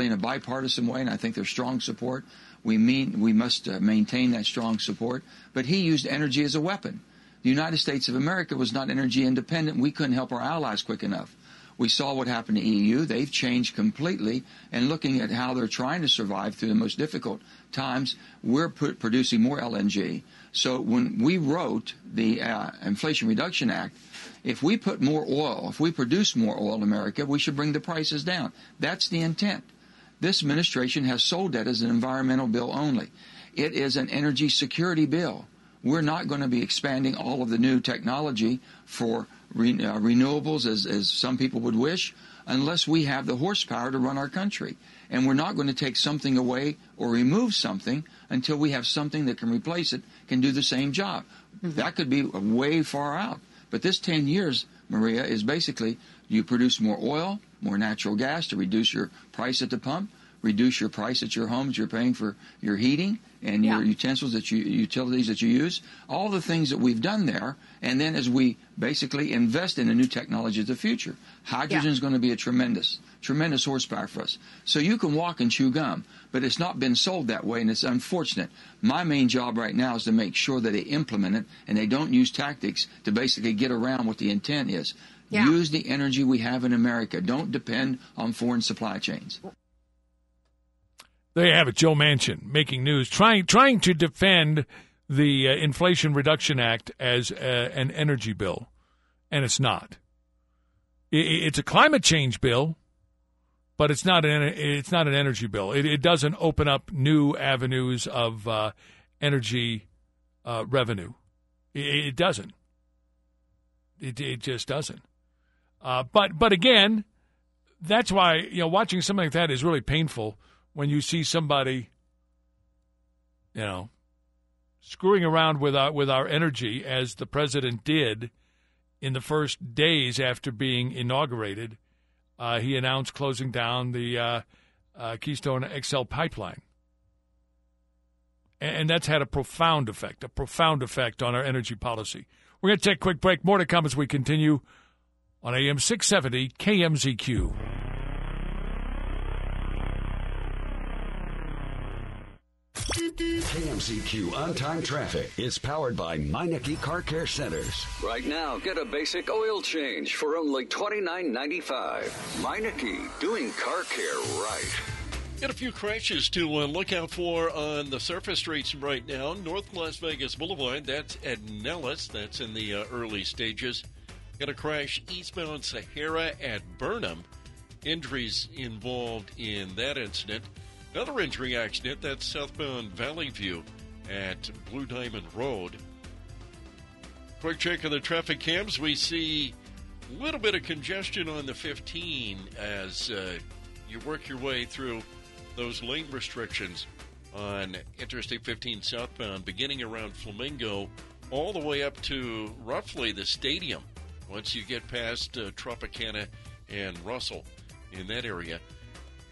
in a bipartisan way, and I think there's strong support. We mean we must uh, maintain that strong support. But he used energy as a weapon. The United States of America was not energy independent. We couldn't help our allies quick enough. We saw what happened to EU. They've changed completely. And looking at how they're trying to survive through the most difficult times, we're producing more LNG. So when we wrote the uh, Inflation Reduction Act, if we put more oil, if we produce more oil in America, we should bring the prices down. That's the intent. This administration has sold that as an environmental bill only. It is an energy security bill. We're not going to be expanding all of the new technology for re- uh, renewables as, as some people would wish unless we have the horsepower to run our country. And we're not going to take something away or remove something until we have something that can replace it, can do the same job. Mm-hmm. That could be way far out. But this 10 years, Maria, is basically you produce more oil, more natural gas to reduce your price at the pump, reduce your price at your homes you're paying for your heating and yeah. your utensils that you utilities that you use all the things that we've done there and then as we basically invest in the new technology of the future hydrogen is yeah. going to be a tremendous tremendous horsepower for us so you can walk and chew gum but it's not been sold that way and it's unfortunate my main job right now is to make sure that they implement it and they don't use tactics to basically get around what the intent is yeah. Use the energy we have in America. Don't depend on foreign supply chains. There you have it, Joe Manchin making news, trying trying to defend the uh, Inflation Reduction Act as uh, an energy bill, and it's not. It, it's a climate change bill, but it's not an it's not an energy bill. It, it doesn't open up new avenues of uh, energy uh, revenue. It, it doesn't. It, it just doesn't. Uh, but but again, that's why you know watching something like that is really painful when you see somebody, you know, screwing around with our with our energy as the president did in the first days after being inaugurated. Uh, he announced closing down the uh, uh, Keystone XL pipeline. And, and that's had a profound effect, a profound effect on our energy policy. We're going to take a quick break. More to come as we continue on AM 670 KMZQ. KMZQ on time traffic is powered by Meineke Car Care Centers. Right now, get a basic oil change for only $29.95. Meineke, doing car care right. Got a few crashes to uh, look out for on the surface streets right now. North Las Vegas Boulevard, that's at Nellis. That's in the uh, early stages. Got a crash eastbound Sahara at Burnham. Injuries involved in that incident. Another injury accident that's southbound Valley View at Blue Diamond Road. Quick check of the traffic cams. We see a little bit of congestion on the 15 as uh, you work your way through those lane restrictions on Interstate 15 southbound, beginning around Flamingo, all the way up to roughly the stadium once you get past uh, Tropicana and Russell in that area.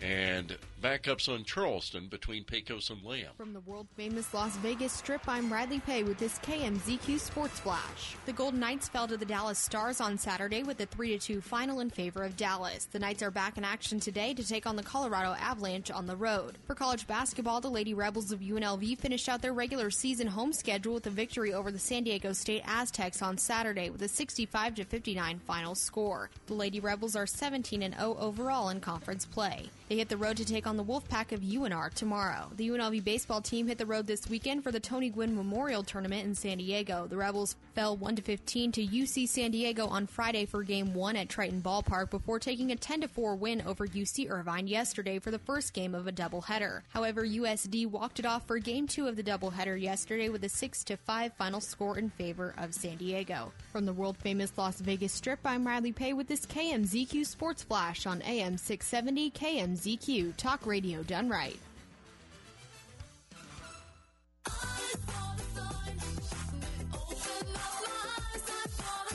And backups on Charleston between Pecos and Lamb. From the world famous Las Vegas Strip, I'm Riley Pay with this KMZQ Sports Flash. The Golden Knights fell to the Dallas Stars on Saturday with a 3 2 final in favor of Dallas. The Knights are back in action today to take on the Colorado Avalanche on the road. For college basketball, the Lady Rebels of UNLV finished out their regular season home schedule with a victory over the San Diego State Aztecs on Saturday with a 65 59 final score. The Lady Rebels are 17 0 overall in conference play. They hit the road to take on the Wolfpack of UNR tomorrow. The UNLV baseball team hit the road this weekend for the Tony Gwynn Memorial Tournament in San Diego. The Rebels fell 1 15 to UC San Diego on Friday for Game 1 at Triton Ballpark before taking a 10 4 win over UC Irvine yesterday for the first game of a doubleheader. However, USD walked it off for Game 2 of the doubleheader yesterday with a 6 5 final score in favor of San Diego. From the world famous Las Vegas Strip, I'm Riley Pay with this KMZQ Sports Flash on AM 670 KMZQ. Talk Talk radio done right.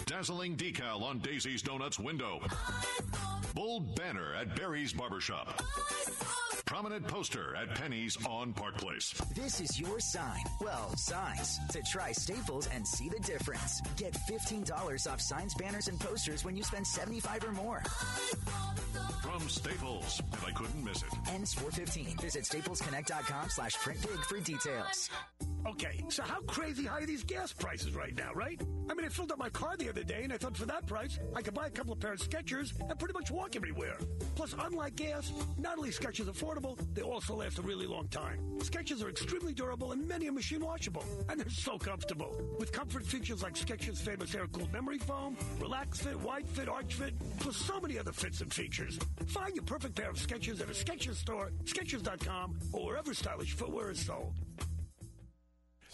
Dazzling decal on Daisy's Donuts window. Bold banner at Barry's Barbershop. prominent poster at Penny's on Park Place. This is your sign. Well, signs. To try Staples and see the difference. Get $15 off signs, banners, and posters when you spend 75 or more. From Staples, and I couldn't miss it. Ends 415. Visit staplesconnect.com slash print big for details. Okay, so how crazy high are these gas prices right now, right? I mean, I filled up my car the other day and I thought for that price, I could buy a couple of pairs of Skechers and pretty much walk everywhere. Plus, unlike gas, not only Skechers affordable, they also last a really long time. Skechers are extremely durable and many are machine washable. And they're so comfortable. With comfort features like Skechers' famous air-cooled memory foam, relax fit, wide fit, arch fit, plus so many other fits and features. Find your perfect pair of Skechers at a Skechers store, Skechers.com, or wherever stylish footwear is sold.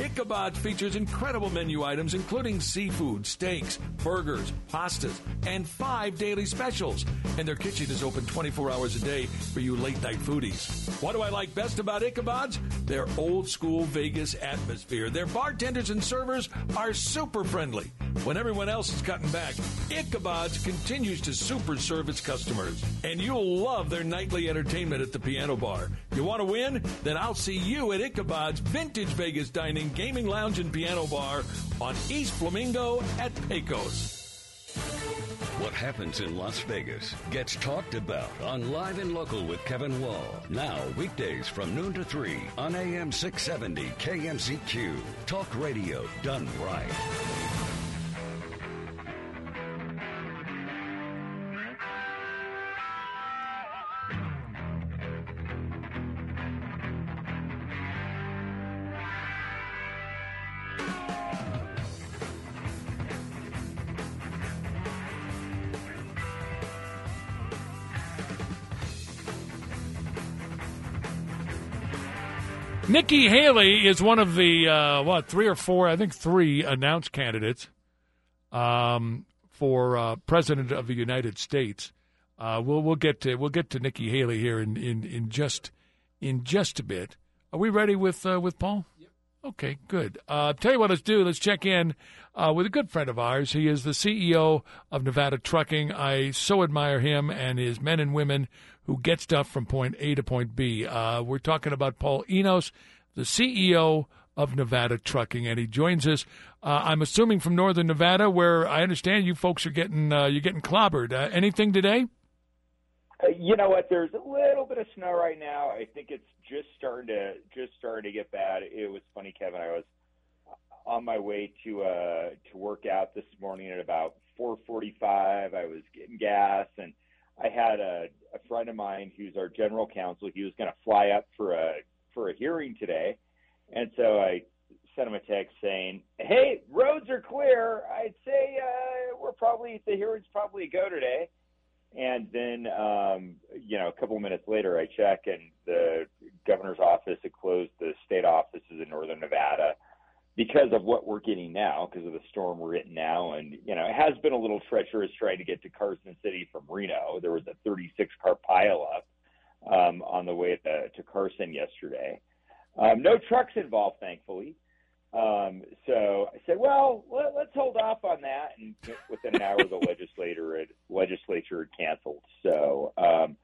Ichabod features incredible menu items including seafood, steaks, burgers, pastas, and five daily specials. And their kitchen is open 24 hours a day for you late night foodies. What do I like best about Ichabod's? Their old school Vegas atmosphere. Their bartenders and servers are super friendly. When everyone else is cutting back, Ichabod's continues to super serve its customers. And you'll love their nightly entertainment at the piano bar. You want to win? Then I'll see you at Ichabod's Vintage Vegas Dining, Gaming Lounge, and Piano Bar on East Flamingo at Pecos. What happens in Las Vegas gets talked about on Live and Local with Kevin Wall. Now, weekdays from noon to 3 on AM 670 KMZQ. Talk radio done right. Nikki Haley is one of the uh, what three or four, I think three announced candidates um, for uh, president of the United States. Uh, we'll we'll get to we'll get to Nikki Haley here in, in, in just in just a bit. Are we ready with uh, with Paul? Yep. Okay, good. Uh, tell you what, let's do. Let's check in uh, with a good friend of ours. He is the CEO of Nevada Trucking. I so admire him and his men and women who get stuff from point A to point B. Uh, we're talking about Paul Enos, the CEO of Nevada Trucking, and he joins us. Uh, I'm assuming from Northern Nevada, where I understand you folks are getting uh, you're getting clobbered. Uh, anything today? Uh, you know what? There's a little bit of snow right now. I think it's just starting to just starting to get bad. It was funny, Kevin. I was on my way to uh to work out this morning at about 4:45. I was getting gas and I had a, a friend of mine who's our general counsel. He was going to fly up for a for a hearing today, and so I sent him a text saying, "Hey, roads are clear. I'd say uh, we're probably the hearing's probably a go today." And then, um, you know, a couple of minutes later, I check, and the governor's office had closed the state offices in northern Nevada because of what we're getting now, because of the storm we're in now. And, you know, it has been a little treacherous trying to get to Carson City from Reno. There was a 36 car pileup um, on the way to, to Carson yesterday. Um, no trucks involved, thankfully. Um, so I said, well, let, us hold off on that. And within an hour, the legislature had, legislature had canceled. So um,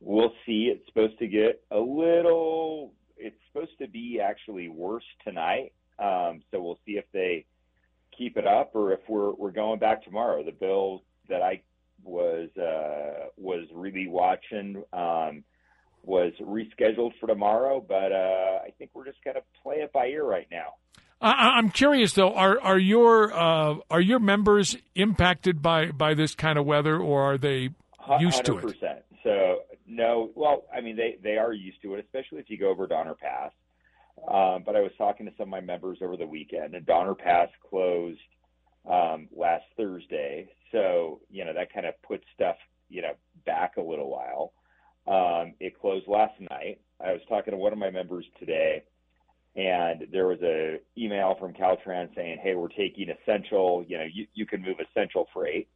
we'll see. It's supposed to get a little. It's supposed to be actually worse tonight. Um, so we'll see if they keep it up or if we're we're going back tomorrow. The bill that I was uh, was really watching um, was rescheduled for tomorrow, but uh, I think we're just going to play it by ear right now. I'm curious though. Are are your uh, are your members impacted by, by this kind of weather, or are they used 100%. to it? So no. Well, I mean they they are used to it, especially if you go over Donner Pass. Um, but I was talking to some of my members over the weekend, and Donner Pass closed um, last Thursday. So, you know, that kind of puts stuff, you know, back a little while. Um, it closed last night. I was talking to one of my members today, and there was a email from Caltrans saying, "Hey, we're taking essential. You know, you, you can move essential freight."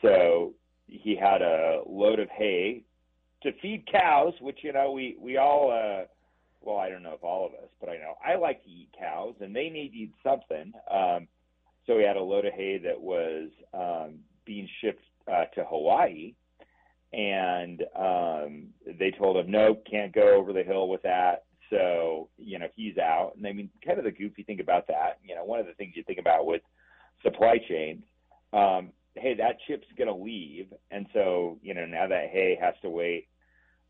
So he had a load of hay to feed cows, which you know we we all. Uh, well, I don't know if all of us, but I know I like to eat cows, and they need to eat something. Um, so he had a load of hay that was um, being shipped uh, to Hawaii, and um, they told him, "No, can't go over the hill with that." So you know he's out. And I mean, kind of the goofy thing about that, you know, one of the things you think about with supply chains. Um, hey, that ship's going to leave, and so you know now that hay has to wait,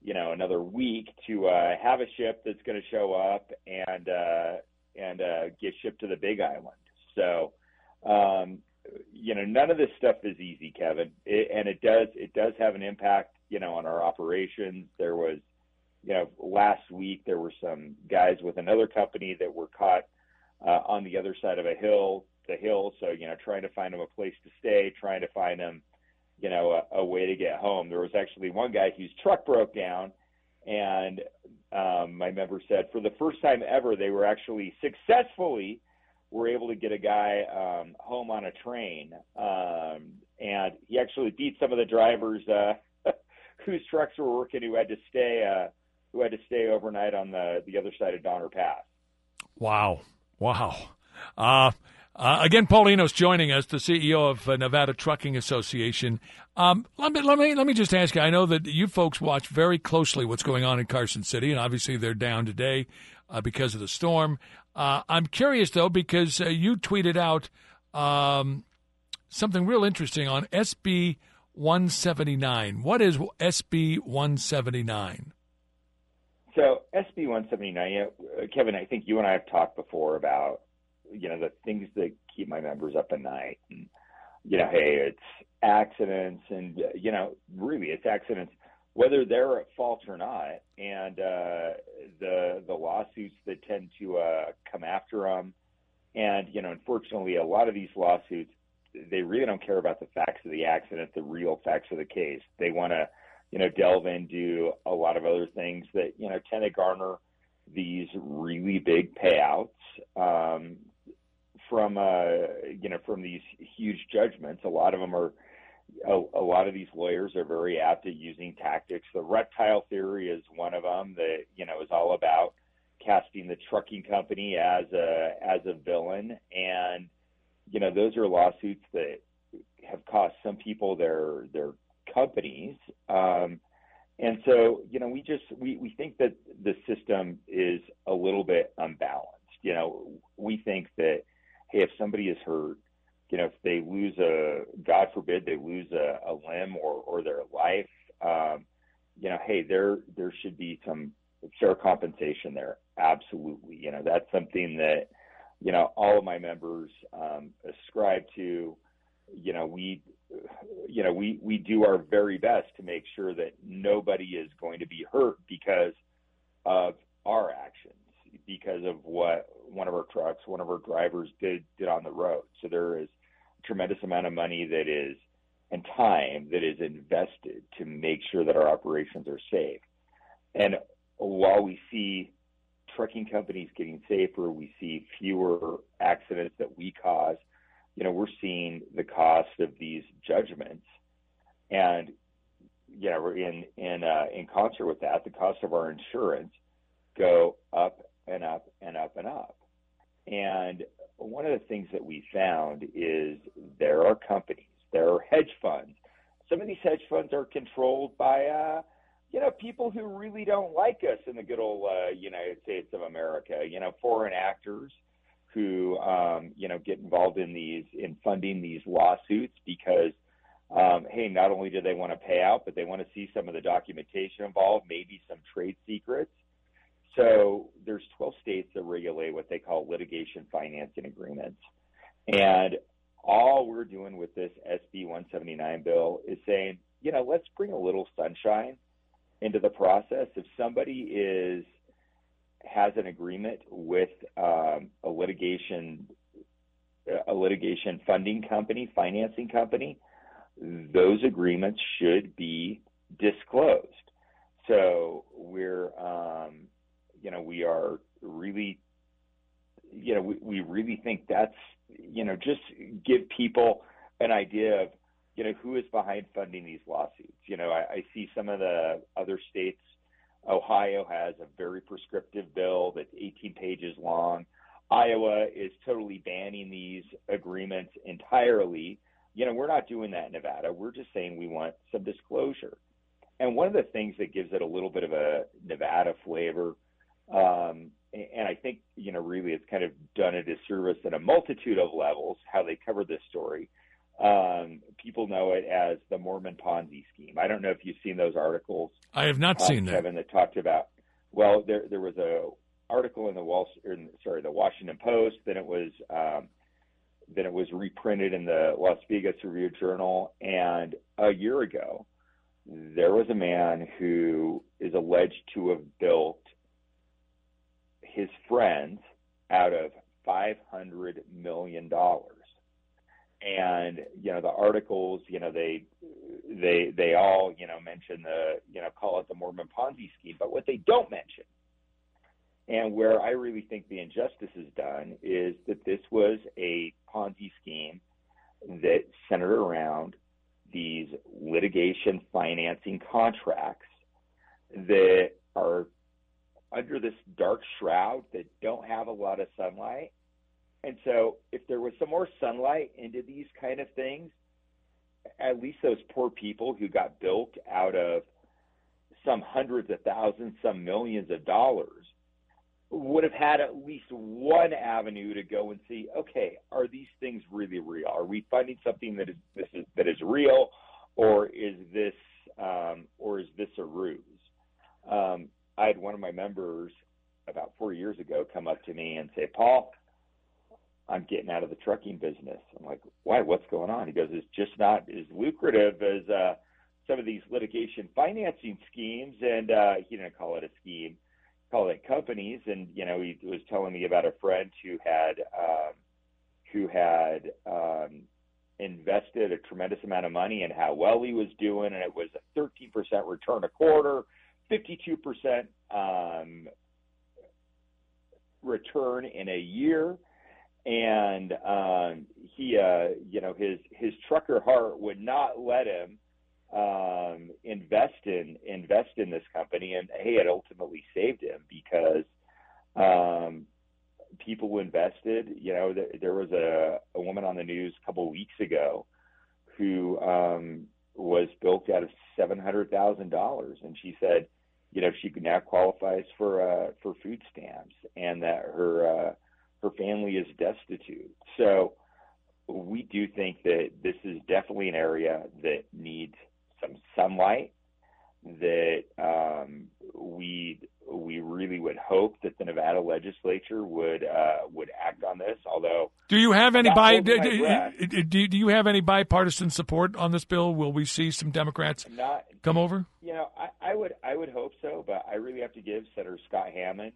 you know, another week to uh, have a ship that's going to show up and uh, and uh, get shipped to the Big Island. So, um, you know, none of this stuff is easy, Kevin, it, and it does it does have an impact, you know, on our operations. There was, you know, last week there were some guys with another company that were caught uh, on the other side of a hill the hill. So, you know, trying to find them a place to stay, trying to find them, you know, a, a way to get home. There was actually one guy whose truck broke down, and um, my member said for the first time ever, they were actually successfully were able to get a guy um, home on a train, um, and he actually beat some of the drivers uh, whose trucks were working who had to stay uh, who had to stay overnight on the the other side of Donner Pass. Wow! Wow! Uh, uh, again, Paul Enos joining us, the CEO of uh, Nevada Trucking Association. Um, let me let me let me just ask you. I know that you folks watch very closely what's going on in Carson City, and obviously they're down today uh, because of the storm. Uh, I'm curious though because uh, you tweeted out um, something real interesting on SB 179. What is SB 179? So SB 179, you know, Kevin, I think you and I have talked before about you know the things that keep my members up at night and you know hey it's accidents and you know really it's accidents whether they're at fault or not. And uh the the lawsuits that tend to uh come after them and you know unfortunately a lot of these lawsuits they really don't care about the facts of the accident the real facts of the case. They want to you know delve into a lot of other things that you know tend to garner these really big payouts um, from uh, you know from these huge judgments. A lot of them are a, a, lot of these lawyers are very apt at using tactics. The reptile theory is one of them that you know is all about casting the trucking company as a as a villain, and you know those are lawsuits that have cost some people their their companies. Um, and so, you know, we just we, we think that the system is a little bit unbalanced. You know, we think that hey, if somebody is hurt, you know, if they lose a, God forbid, they lose a, a limb or, or their life, um, you know, hey, there there should be some fair compensation there. Absolutely, you know, that's something that, you know, all of my members um, ascribe to. You know, we, you know, we we do our very best to make sure that nobody is going to be hurt because of our actions because of what one of our trucks, one of our drivers did did on the road. So there is tremendous amount of money that is and time that is invested to make sure that our operations are safe. And while we see trucking companies getting safer, we see fewer accidents that we cause. You know, we're seeing the cost of these judgments, and you know, we're in in uh, in concert with that, the cost of our insurance go up and up and up and up. And one of the things that we found is there are companies, there are hedge funds. Some of these hedge funds are controlled by, uh, you know, people who really don't like us in the good old uh, United States of America. You know, foreign actors who, um, you know, get involved in these in funding these lawsuits because, um, hey, not only do they want to pay out, but they want to see some of the documentation involved, maybe some trade secrets. So there's 12 states that regulate what they call litigation financing agreements. And all we're doing with this SB 179 bill is saying, you know, let's bring a little sunshine into the process. If somebody is has an agreement with um, a litigation a litigation funding company, financing company, those agreements should be disclosed. So we're um, you know, we are really you know, we, we really think that's, you know, just give people an idea of, you know, who is behind funding these lawsuits. You know, I, I see some of the other states. Ohio has a very prescriptive bill that's 18 pages long. Iowa is totally banning these agreements entirely. You know, we're not doing that in Nevada. We're just saying we want some disclosure. And one of the things that gives it a little bit of a Nevada flavor, um, and I think, you know, really it's kind of done a disservice at a multitude of levels how they cover this story. Um, people know it as the Mormon Ponzi scheme. I don't know if you've seen those articles. I have not uh, seen that. Kevin, that talked about. Well, there there was a article in the Wall, or sorry, the Washington Post. Then it was um, then it was reprinted in the Las Vegas Review Journal. And a year ago, there was a man who is alleged to have built his friends out of five hundred million dollars. And you know the articles, you know they they they all you know mention the you know call it the Mormon Ponzi scheme, but what they don't mention and where I really think the injustice is done is that this was a Ponzi scheme that centered around these litigation financing contracts that are under this dark shroud that don't have a lot of sunlight. And so, if there was some more sunlight into these kind of things, at least those poor people who got built out of some hundreds of thousands, some millions of dollars, would have had at least one avenue to go and see, okay, are these things really real? Are we finding something that is this is that is real, or is this um, or is this a ruse? Um, I had one of my members about four years ago come up to me and say, Paul, I'm getting out of the trucking business. I'm like, why? What's going on? He goes, it's just not as lucrative as uh, some of these litigation financing schemes, and uh, he didn't call it a scheme call it companies, and you know he was telling me about a friend who had um, who had um, invested a tremendous amount of money and how well he was doing, and it was a 13% return a quarter, 52% um, return in a year, and um, he, uh, you know, his his trucker heart would not let him um, invest in invest in this company, and hey, it ultimately saved him because um, people invested. You know, th- there was a, a woman on the news a couple of weeks ago who um, was built out of seven hundred thousand dollars, and she said, you know, she now qualifies for uh, for food stamps, and that her uh, her family is destitute. So we do think that this is definitely an area that needs some sunlight that um, we we really would hope that the Nevada legislature would uh, would act on this. Although, do you have any bi- do, do, do, you have any bipartisan support on this bill? Will we see some Democrats Not, come over? You know, I, I would I would hope so, but I really have to give Senator Scott Hammond,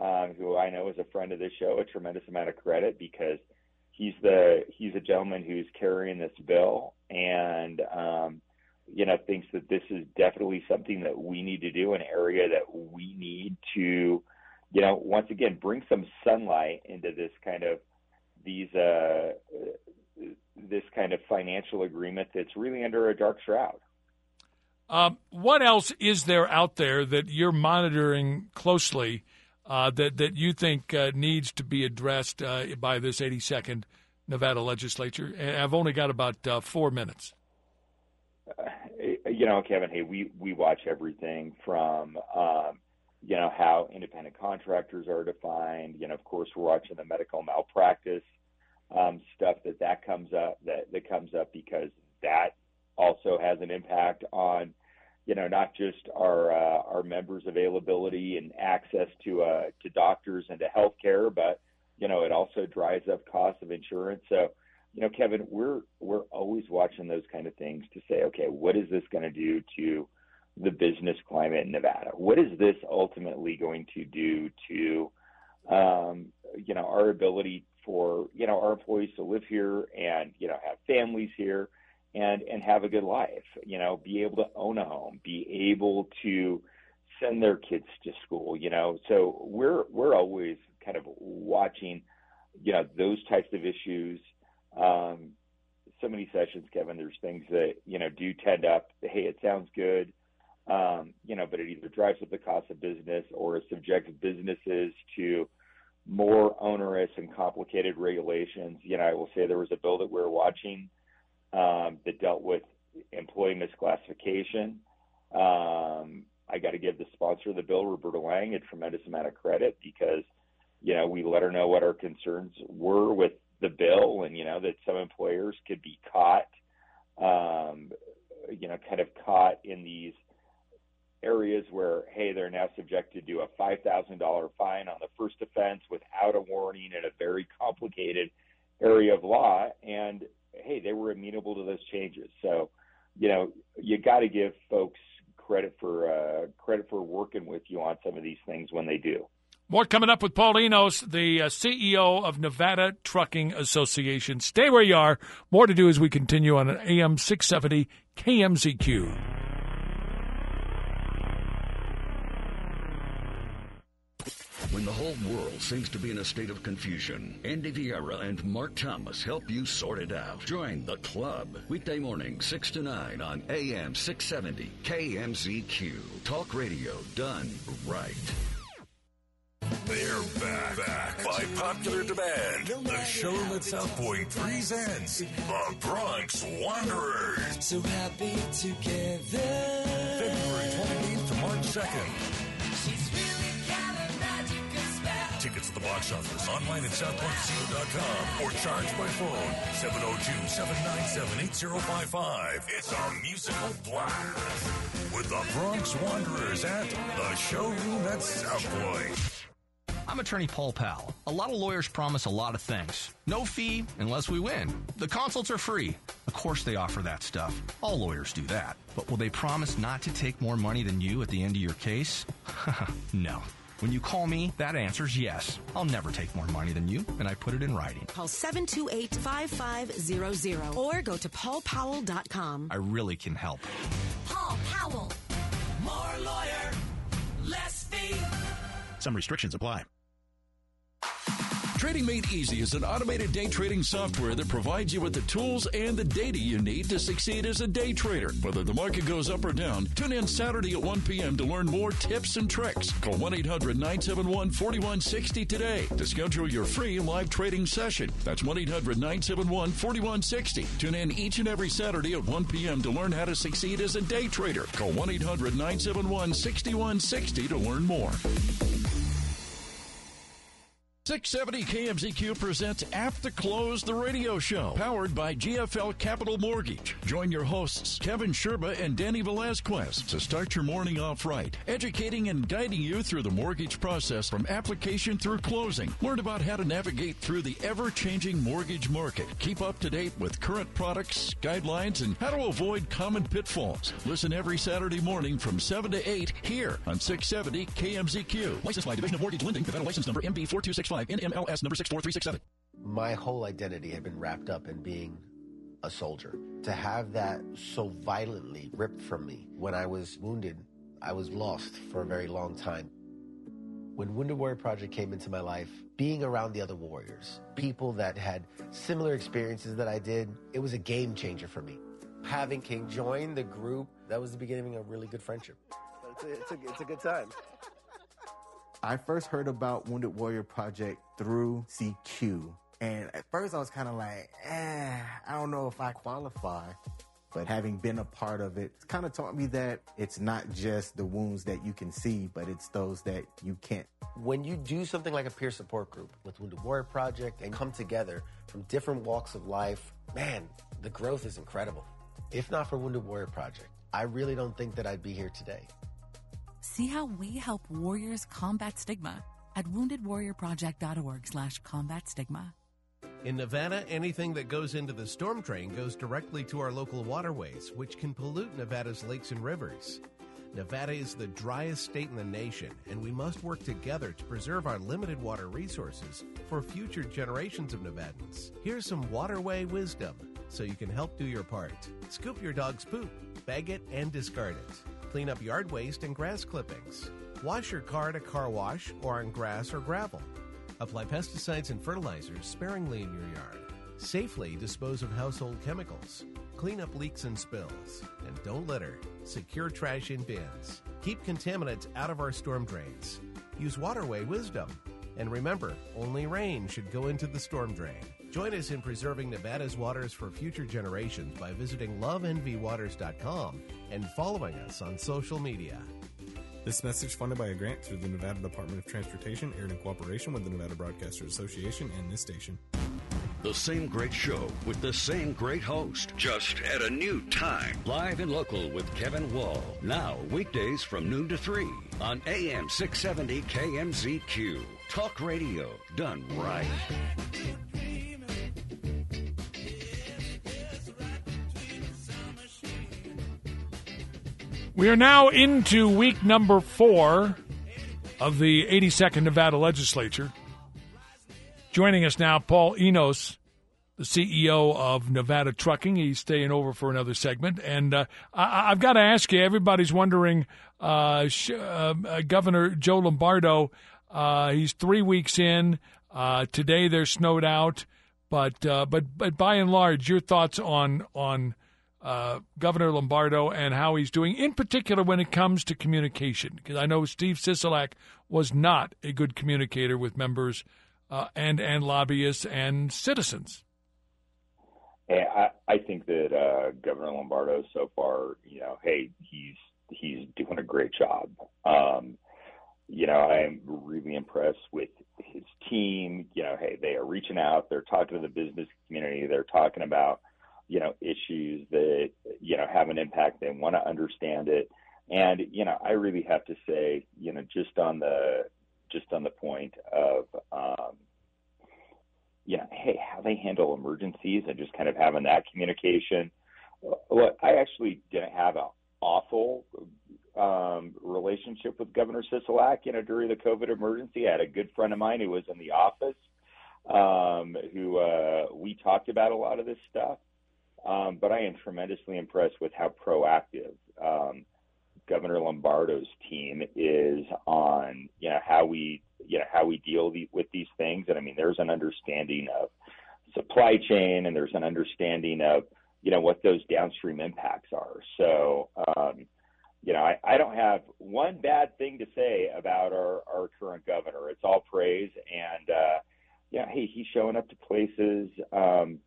um, who I know is a friend of this show, a tremendous amount of credit because he's the he's a gentleman who's carrying this bill and. Um, you know, thinks that this is definitely something that we need to do, an area that we need to, you know, once again, bring some sunlight into this kind of these uh, this kind of financial agreement that's really under a dark shroud. Um, what else is there out there that you're monitoring closely uh, that that you think uh, needs to be addressed uh, by this 82nd Nevada legislature? I've only got about uh, four minutes. You know, Kevin, hey, we we watch everything from um, you know how independent contractors are defined. You know, of course, we're watching the medical malpractice um, stuff that that comes up that that comes up because that also has an impact on you know not just our uh, our members' availability and access to uh, to doctors and to health care, but you know it also drives up costs of insurance. So you know, Kevin, we're we're always watching those kind of things to say, okay, what is this going to do to the business climate in Nevada? What is this ultimately going to do to, um, you know, our ability for you know our employees to live here and you know have families here and and have a good life? You know, be able to own a home, be able to send their kids to school. You know, so we're we're always kind of watching, you know, those types of issues. Um, so many sessions, Kevin. There's things that you know do tend up. Hey, it sounds good, um, you know, but it either drives up the cost of business or subjects businesses to more onerous and complicated regulations. You know, I will say there was a bill that we were watching um, that dealt with employee misclassification. Um, I got to give the sponsor of the bill, Roberta Lange, a tremendous amount of credit because, you know, we let her know what our concerns were with the bill and, you know, that some employers could be caught, um, you know, kind of caught in these areas where, hey, they're now subjected to a $5,000 fine on the first offense without a warning in a very complicated area of law. And, hey, they were amenable to those changes. So, you know, you got to give folks credit for uh, credit for working with you on some of these things when they do. More coming up with Paul Enos, the uh, CEO of Nevada Trucking Association. Stay where you are. More to do as we continue on AM 670 KMZQ. When the whole world seems to be in a state of confusion, Andy Vieira and Mark Thomas help you sort it out. Join the club. Weekday morning, 6 to 9 on AM 670 KMZQ. Talk radio done right. They're back, back by popular demand. The show that South Point presents the Bronx Wanderers. So happy together. February 28th to March 2nd. Tickets at the box office, online at southpointco.com, or charged by phone 702-797-8055. It's a musical blast with the Bronx Wanderers at the showroom at South Point. I'm attorney Paul Powell. A lot of lawyers promise a lot of things. No fee unless we win. The consults are free. Of course they offer that stuff. All lawyers do that. But will they promise not to take more money than you at the end of your case? no. When you call me, that answer's yes. I'll never take more money than you, and I put it in writing. Call 728-5500 or go to paulpowell.com. I really can help. Paul Powell. More lawyer, less fee. Some restrictions apply. Trading Made Easy is an automated day trading software that provides you with the tools and the data you need to succeed as a day trader. Whether the market goes up or down, tune in Saturday at 1 p.m. to learn more tips and tricks. Call 1 800 971 4160 today to schedule your free live trading session. That's 1 800 971 4160. Tune in each and every Saturday at 1 p.m. to learn how to succeed as a day trader. Call 1 800 971 6160 to learn more. 670 KMZQ presents After Close the Radio Show, powered by GFL Capital Mortgage. Join your hosts, Kevin Sherba and Danny Velazquez, to start your morning off right, educating and guiding you through the mortgage process from application through closing. Learn about how to navigate through the ever changing mortgage market. Keep up to date with current products, guidelines, and how to avoid common pitfalls. Listen every Saturday morning from 7 to 8 here on 670 KMZQ. Licensed by Division of Mortgage Lending, Nevada license number MB4265. NMLS number 64367. My whole identity had been wrapped up in being a soldier. To have that so violently ripped from me when I was wounded, I was lost for a very long time. When Wounded Warrior Project came into my life, being around the other warriors, people that had similar experiences that I did, it was a game changer for me. Having King join the group, that was the beginning of a really good friendship. It's a, it's a, it's a good time. I first heard about Wounded Warrior Project through CQ. And at first I was kind of like, eh, I don't know if I qualify. But having been a part of it, it's kind of taught me that it's not just the wounds that you can see, but it's those that you can't. When you do something like a peer support group with Wounded Warrior Project and come together from different walks of life, man, the growth is incredible. If not for Wounded Warrior Project, I really don't think that I'd be here today. See how we help warriors combat stigma at woundedwarriorproject.org slash combat stigma. In Nevada, anything that goes into the storm drain goes directly to our local waterways, which can pollute Nevada's lakes and rivers. Nevada is the driest state in the nation, and we must work together to preserve our limited water resources for future generations of Nevadans. Here's some waterway wisdom so you can help do your part. Scoop your dog's poop, bag it, and discard it. Clean up yard waste and grass clippings. Wash your car at a car wash or on grass or gravel. Apply pesticides and fertilizers sparingly in your yard. Safely dispose of household chemicals. Clean up leaks and spills. And don't litter. Secure trash in bins. Keep contaminants out of our storm drains. Use waterway wisdom. And remember, only rain should go into the storm drain. Join us in preserving Nevada's waters for future generations by visiting loveenvywaters.com and following us on social media. This message funded by a grant through the Nevada Department of Transportation, aired in cooperation with the Nevada Broadcasters Association and this station. The same great show with the same great host, just at a new time. Live and local with Kevin Wall. Now, weekdays from noon to 3 on AM 670 KMZQ. Talk radio done right. We are now into week number four of the 82nd Nevada Legislature. Joining us now, Paul Enos, the CEO of Nevada Trucking. He's staying over for another segment. And uh, I- have got to ask you everybody's wondering uh, sh- uh, Governor Joe Lombardo, uh, he's three weeks in. Uh, today they're snowed out. But, uh, but, but by and large, your thoughts on, on uh, Governor Lombardo and how he's doing, in particular when it comes to communication. Because I know Steve Sisolak was not a good communicator with members uh, and and lobbyists and citizens. And I, I think that uh, Governor Lombardo so far, you know, hey, he's he's doing a great job. Um, you know, I'm really impressed with his team. You know, hey, they are reaching out. They're talking to the business community. They're talking about you know issues that you know have an impact. They want to understand it, and you know I really have to say you know just on the just on the point of um, you know hey how they handle emergencies and just kind of having that communication. Look, I actually didn't have an awful um, relationship with Governor Sisolak. You know, during the COVID emergency, I had a good friend of mine who was in the office um, who uh, we talked about a lot of this stuff. Um, but I am tremendously impressed with how proactive um, Governor Lombardo's team is on, you know, how we, you know, how we deal the, with these things. And I mean, there's an understanding of supply chain, and there's an understanding of, you know, what those downstream impacts are. So, um, you know, I, I don't have one bad thing to say about our, our current governor. It's all praise, and uh, yeah, hey, he's showing up to places. Um,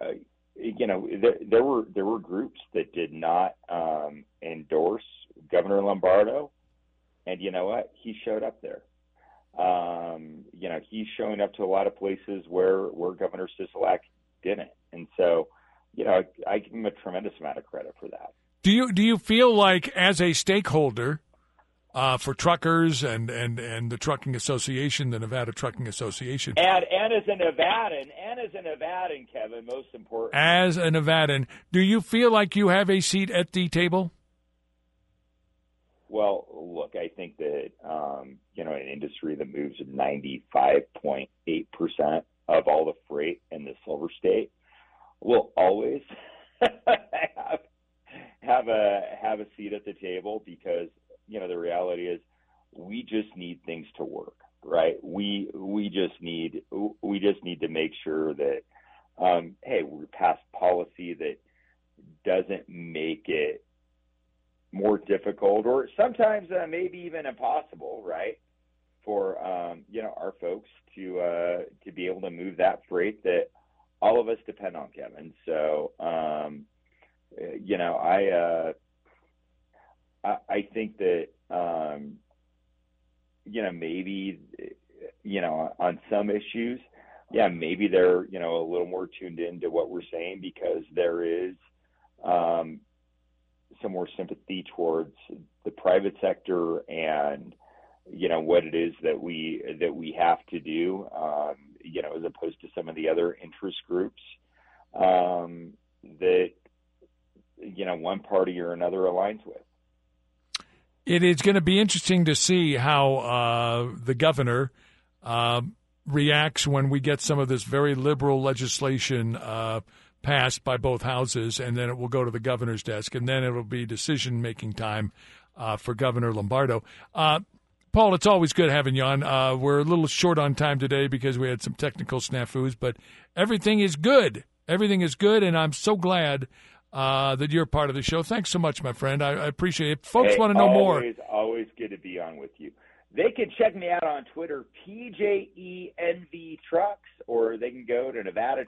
uh, you know, there, there were there were groups that did not um, endorse Governor Lombardo, and you know what? He showed up there. Um, you know, he's showing up to a lot of places where where Governor Sisolak didn't, and so, you know, I, I give him a tremendous amount of credit for that. Do you do you feel like as a stakeholder uh, for truckers and, and, and the Trucking Association, the Nevada Trucking Association. And, and as a Nevadan, and as a Nevadan, Kevin, most important. As a Nevadan, do you feel like you have a seat at the table? Well, look, I think that, um, you know, an industry that moves 95.8% of all the freight in the Silver State will always have, have a have a seat at the table because you know, the reality is we just need things to work, right? We we just need we just need to make sure that um, hey, we pass policy that doesn't make it more difficult or sometimes uh, maybe even impossible, right? For um, you know our folks to uh, to be able to move that freight that all of us depend on, Kevin. So um, you know I. Uh, I, think that um, you know maybe you know on some issues, yeah, maybe they're you know a little more tuned into what we're saying because there is um, some more sympathy towards the private sector and you know what it is that we that we have to do um, you know as opposed to some of the other interest groups um, that you know one party or another aligns with it is going to be interesting to see how uh, the governor uh, reacts when we get some of this very liberal legislation uh, passed by both houses, and then it will go to the governor's desk, and then it will be decision making time uh, for Governor Lombardo. Uh, Paul, it's always good having you on. Uh, we're a little short on time today because we had some technical snafus, but everything is good. Everything is good, and I'm so glad uh, that you're part of the show. Thanks so much, my friend. I, I appreciate it. If folks Hey, want to know more. always, Always good to be on with you. They can check me out on Twitter, PJENV Trucks, or they can go to Nevada